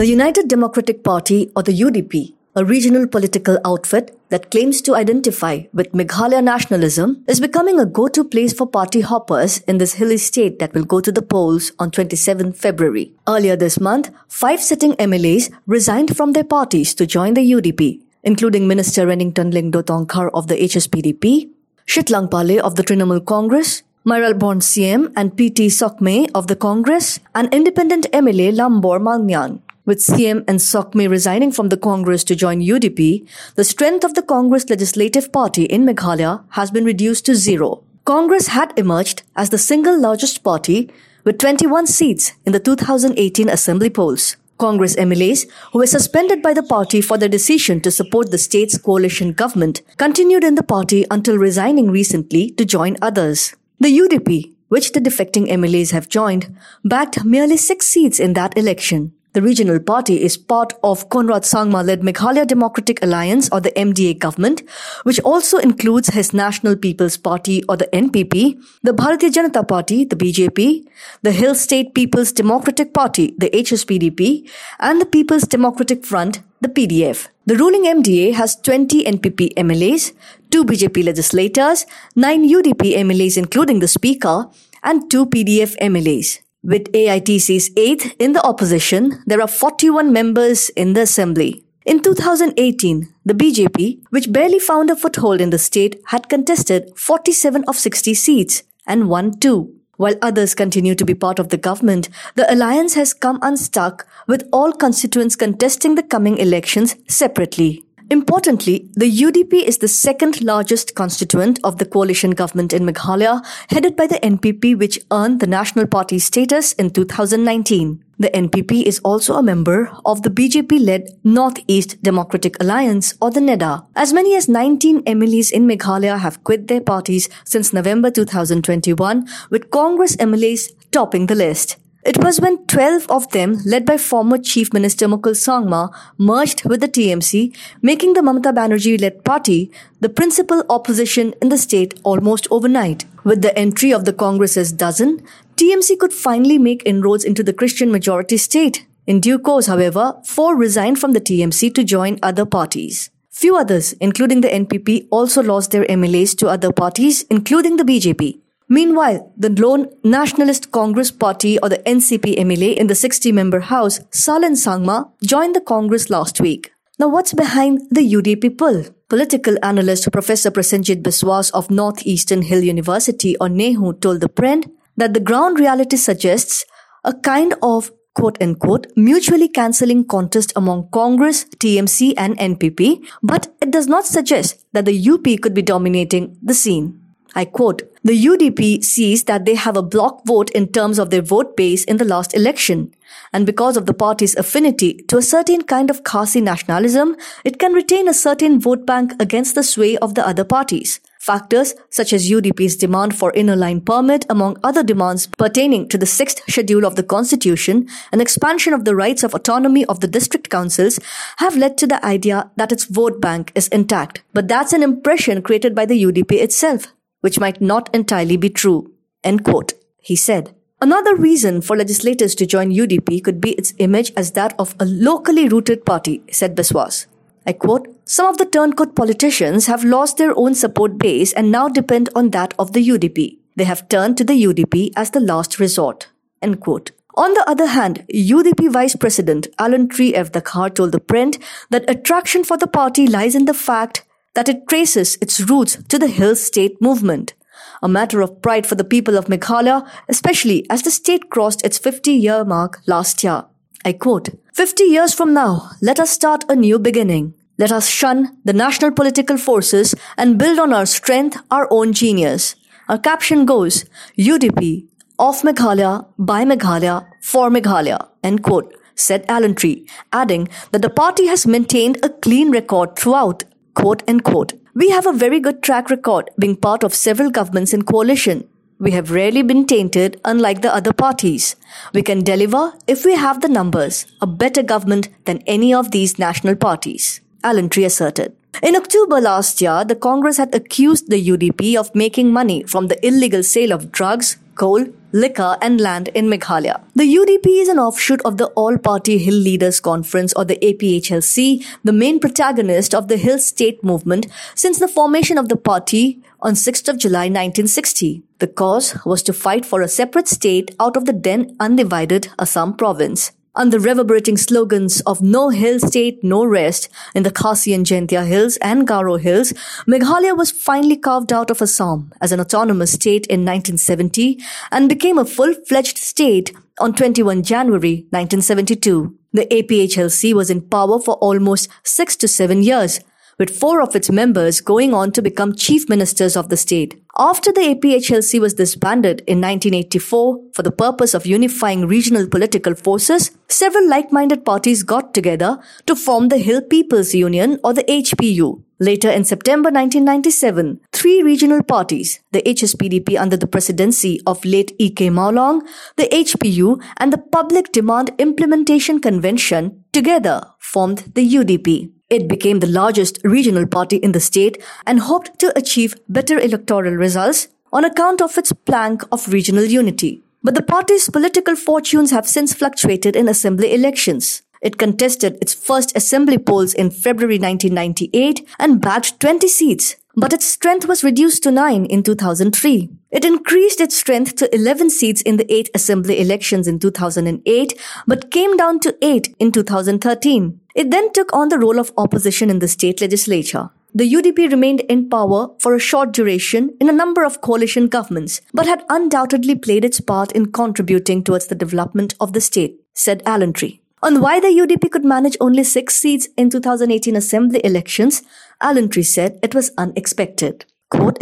The United Democratic Party, or the UDP, a regional political outfit that claims to identify with Meghalaya nationalism, is becoming a go-to place for party hoppers in this hilly state that will go to the polls on 27 February. Earlier this month, five sitting MLAs resigned from their parties to join the UDP, including Minister Renikton Lyngdoh of the HSPDP, Shitlang Pale of the Trinamool Congress, Born Syiem and PT Sawkmie of the Congress, and independent MLA Lambor Malngiang. With Syiem and Sawkmie resigning from the Congress to join UDP, the strength of the Congress Legislative Party in Meghalaya has been reduced to zero. Congress had emerged as the single largest party with 21 seats in the 2018 Assembly polls. Congress MLAs, who were suspended by the party for their decision to support the state's coalition government, continued in the party until resigning recently to join others. The UDP, which the defecting MLAs have joined, backed merely six seats in that election. The regional party is part of Conrad Sangma-led Meghalaya Democratic Alliance or the MDA government, which also includes his National People's Party or the NPP, the Bharatiya Janata Party, the BJP, the Hill State People's Democratic Party, the HSPDP, and the People's Democratic Front, the PDF. The ruling MDA has 20 NPP MLAs, 2 BJP legislators, 9 UDP MLAs including the Speaker, and 2 PDF MLAs. With AITC's 8 in the opposition, there are 41 members in the assembly. In 2018, the BJP, which barely found a foothold in the state, had contested 47 of 60 seats and won 2. While others continue to be part of the government, the alliance has come unstuck with all constituents contesting the coming elections separately. Importantly, the UDP is the second largest constituent of the coalition government in Meghalaya, headed by the NPP, which earned the National Party status in 2019. The NPP is also a member of the BJP-led Northeast Democratic Alliance or the NEDA. As many as 19 MLAs in Meghalaya have quit their parties since November 2021, with Congress MLAs topping the list. It was when 12 of them, led by former Chief Minister Mukul Sangma, merged with the TMC, making the Mamata Banerjee-led party the principal opposition in the state almost overnight. With the entry of the Congress's dozen, TMC could finally make inroads into the Christian majority state. In due course, however, four resigned from the TMC to join other parties. Few others, including the NPP, also lost their MLAs to other parties, including the BJP. Meanwhile, the lone Nationalist Congress Party or the NCP MLA in the 60 member House, Saleng Sangma, joined the Congress last week. Now, what's behind the UDP pull? Political analyst Professor Prasenjit Biswas of Northeastern Hill University or NEHU told the Print that the ground reality suggests a kind of quote unquote mutually cancelling contest among Congress, TMC and NPP, but it does not suggest that the UP could be dominating the scene. I quote, the UDP sees that they have a block vote in terms of their vote base in the last election. And because of the party's affinity to a certain kind of Khasi nationalism, it can retain a certain vote bank against the sway of the other parties. Factors such as UDP's demand for inner line permit, among other demands pertaining to the sixth schedule of the constitution and expansion of the rights of autonomy of the district councils have led to the idea that its vote bank is intact. But that's an impression created by the UDP itself which might not entirely be true. End quote. He said. Another reason for legislators to join UDP could be its image as that of a locally rooted party, said Biswas. I quote, some of the turncoat politicians have lost their own support base and now depend on that of the UDP. They have turned to the UDP as the last resort. End quote. On the other hand, UDP Vice President Allantry F. Dkhar told the print that attraction for the party lies in the fact that it traces its roots to the Hill State movement, a matter of pride for the people of Meghalaya, especially as the state crossed its 50 year mark last year. I quote, 50 years from now, let us start a new beginning. Let us shun the national political forces and build on our strength, our own genius. Our caption goes, UDP, of Meghalaya, by Meghalaya, for Meghalaya, end quote, said Allantry, adding that the party has maintained a clean record throughout quote unquote. We have a very good track record being part of several governments in coalition. We have rarely been tainted unlike the other parties. We can deliver, if we have the numbers, a better government than any of these national parties. Allantry asserted. In October last year, the Congress had accused the UDP of making money from the illegal sale of drugs, coal, liquor, and land in Meghalaya. The UDP is an offshoot of the All Party Hill Leaders Conference or the APHLC, the main protagonist of the Hill State movement since the formation of the party on 6th of July 1960. The cause was to fight for a separate state out of the then undivided Assam province. Under reverberating slogans of no hill state, no rest in the Khasi and Jaintia hills and Garo hills, Meghalaya was finally carved out of Assam as an autonomous state in 1970 and became a full-fledged state on 21 January 1972. The APHLC was in power for almost six to seven years, with four of its members going on to become chief ministers of the state. After the APHLC was disbanded in 1984 for the purpose of unifying regional political forces, several like-minded parties got together to form the Hill People's Union or the HPU. Later in September 1997, three regional parties, the HSPDP under the presidency of late E.K. Mawlong, the HPU and the Public Demand Implementation Convention together formed the UDP. It became the largest regional party in the state and hoped to achieve better electoral results on account of its plank of regional unity. But the party's political fortunes have since fluctuated in assembly elections. It contested its first assembly polls in February 1998 and bagged 20 seats, but its strength was reduced to 9 in 2003. It increased its strength to 11 seats in the 8 assembly elections in 2008, but came down to 8 in 2013. It then took on the role of opposition in the state legislature. The UDP remained in power for a short duration in a number of coalition governments, but had undoubtedly played its part in contributing towards the development of the state, said Allantry. On why the UDP could manage only six seats in 2018 assembly elections, Allantry said it was unexpected. Quote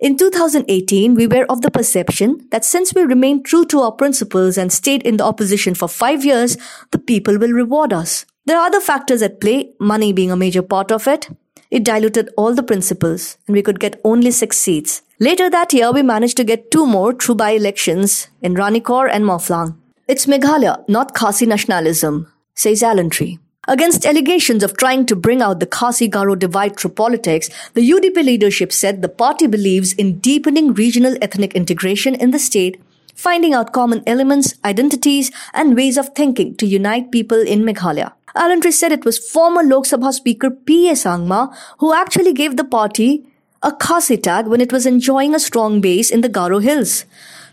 in 2018, we were of the perception that since we remained true to our principles and stayed in the opposition for five years, the people will reward us. There are other factors at play, money being a major part of it. It diluted all the principles and we could get only six seats. Later that year, we managed to get two more through by-elections in Ranikor and Mawphlang. It's Meghalaya, not Khasi nationalism, says Allantry. Against allegations of trying to bring out the Khasi-Garo divide through politics, the UDP leadership said the party believes in deepening regional ethnic integration in the state, finding out common elements, identities, and ways of thinking to unite people in Meghalaya. Alan said it was former Lok Sabha Speaker P.A. Sangma who actually gave the party a Khasi tag when it was enjoying a strong base in the Garo Hills.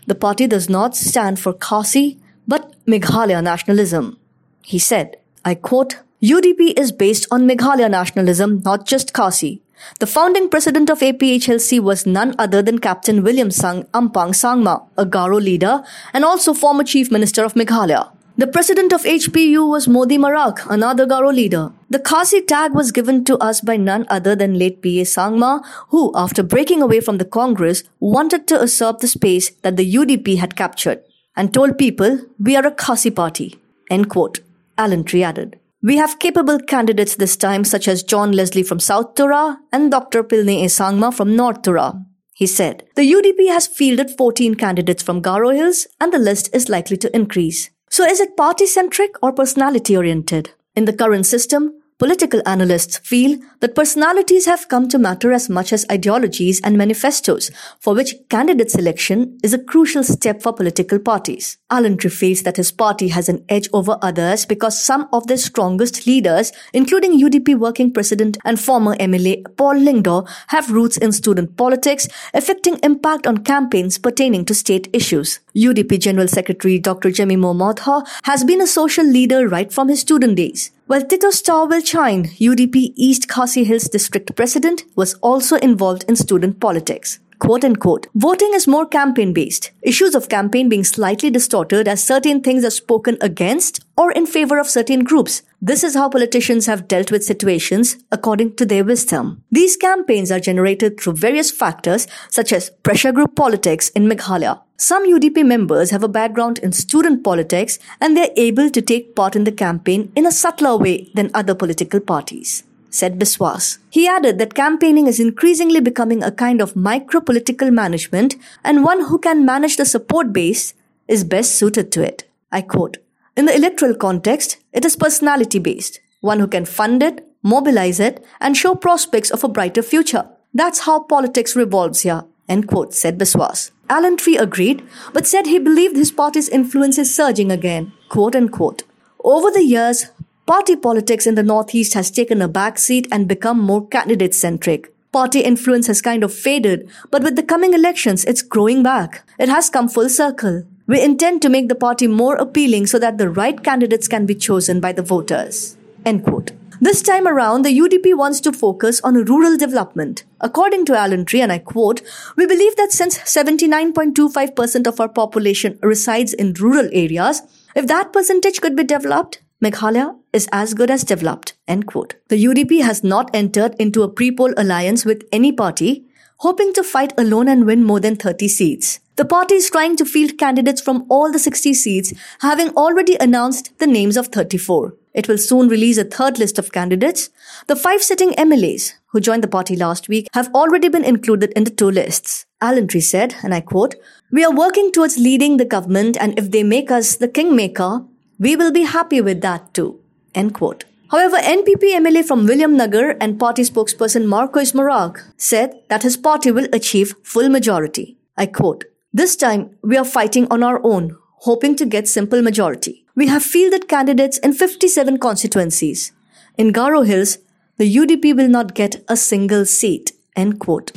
The party does not stand for Khasi, but Meghalaya nationalism. He said, I quote, UDP is based on Meghalaya nationalism, not just Khasi. The founding president of APHLC was none other than Captain Williamson Ampang Sangma, a Garo leader and also former chief minister of Meghalaya. The president of HPU was Modi Marak, another Garo leader. The Khasi tag was given to us by none other than late P.A. Sangma, who, after breaking away from the Congress, wanted to usurp the space that the UDP had captured and told people, we are a Khasi party. End quote. Allantry added. We have capable candidates this time such as John Leslie from South Tura and Dr. Pilne A. Sangma from North Tura. He said, the UDP has fielded 14 candidates from Garo Hills and the list is likely to increase. So is it party centric or personality oriented? In the current system, Political analysts feel that personalities have come to matter as much as ideologies and manifestos, for which candidate selection is a crucial step for political parties. Tree feels that his party has an edge over others because some of their strongest leaders, including UDP working president and former MLA Paul Lyngdoh, have roots in student politics, affecting impact on campaigns pertaining to state issues. UDP General Secretary Dr. Jemino Mawthoh has been a social leader right from his student days. While Titosstarwell Chyne, UDP East Khasi Hills District President, was also involved in student politics. Quote unquote, voting is more campaign based. Issues of campaign being slightly distorted as certain things are spoken against or in favor of certain groups. This is how politicians have dealt with situations according to their wisdom. These campaigns are generated through various factors such as pressure group politics in Meghalaya. Some UDP members have a background in student politics and they're able to take part in the campaign in a subtler way than other political parties said Biswas. He added that campaigning is increasingly becoming a kind of micro-political management and one who can manage the support base is best suited to it. I quote, in the electoral context, it is personality based, one who can fund it, mobilize it, and show prospects of a brighter future. That's how politics revolves here. End quote, said Biswas. Allantry agreed, but said he believed his party's influence is surging again. Quote unquote. Over the years, party politics in the Northeast has taken a backseat and become more candidate centric. Party influence has kind of faded, but with the coming elections, it's growing back. It has come full circle. We intend to make the party more appealing so that the right candidates can be chosen by the voters. End quote. This time around, the UDP wants to focus on rural development. According to Allantry, and I quote, we believe that since 79.25% of our population resides in rural areas, if that percentage could be developed, Meghalaya is as good as developed. End quote. The UDP has not entered into a pre-poll alliance with any party, hoping to fight alone and win more than 30 seats. The party is trying to field candidates from all the 60 seats, having already announced the names of 34. It will soon release a third list of candidates. The five sitting MLAs who joined the party last week have already been included in the two lists. Allantry said, and I quote, We are working towards leading the government and if they make us the kingmaker, we will be happy with that too. End quote. However, NPP MLA from William Nagar and party spokesperson Marcuise Marak said that his party will achieve full majority. I quote, This time we are fighting on our own, hoping to get simple majority. We have fielded candidates in 57 constituencies. In Garo Hills, the UDP will not get a single seat. End quote.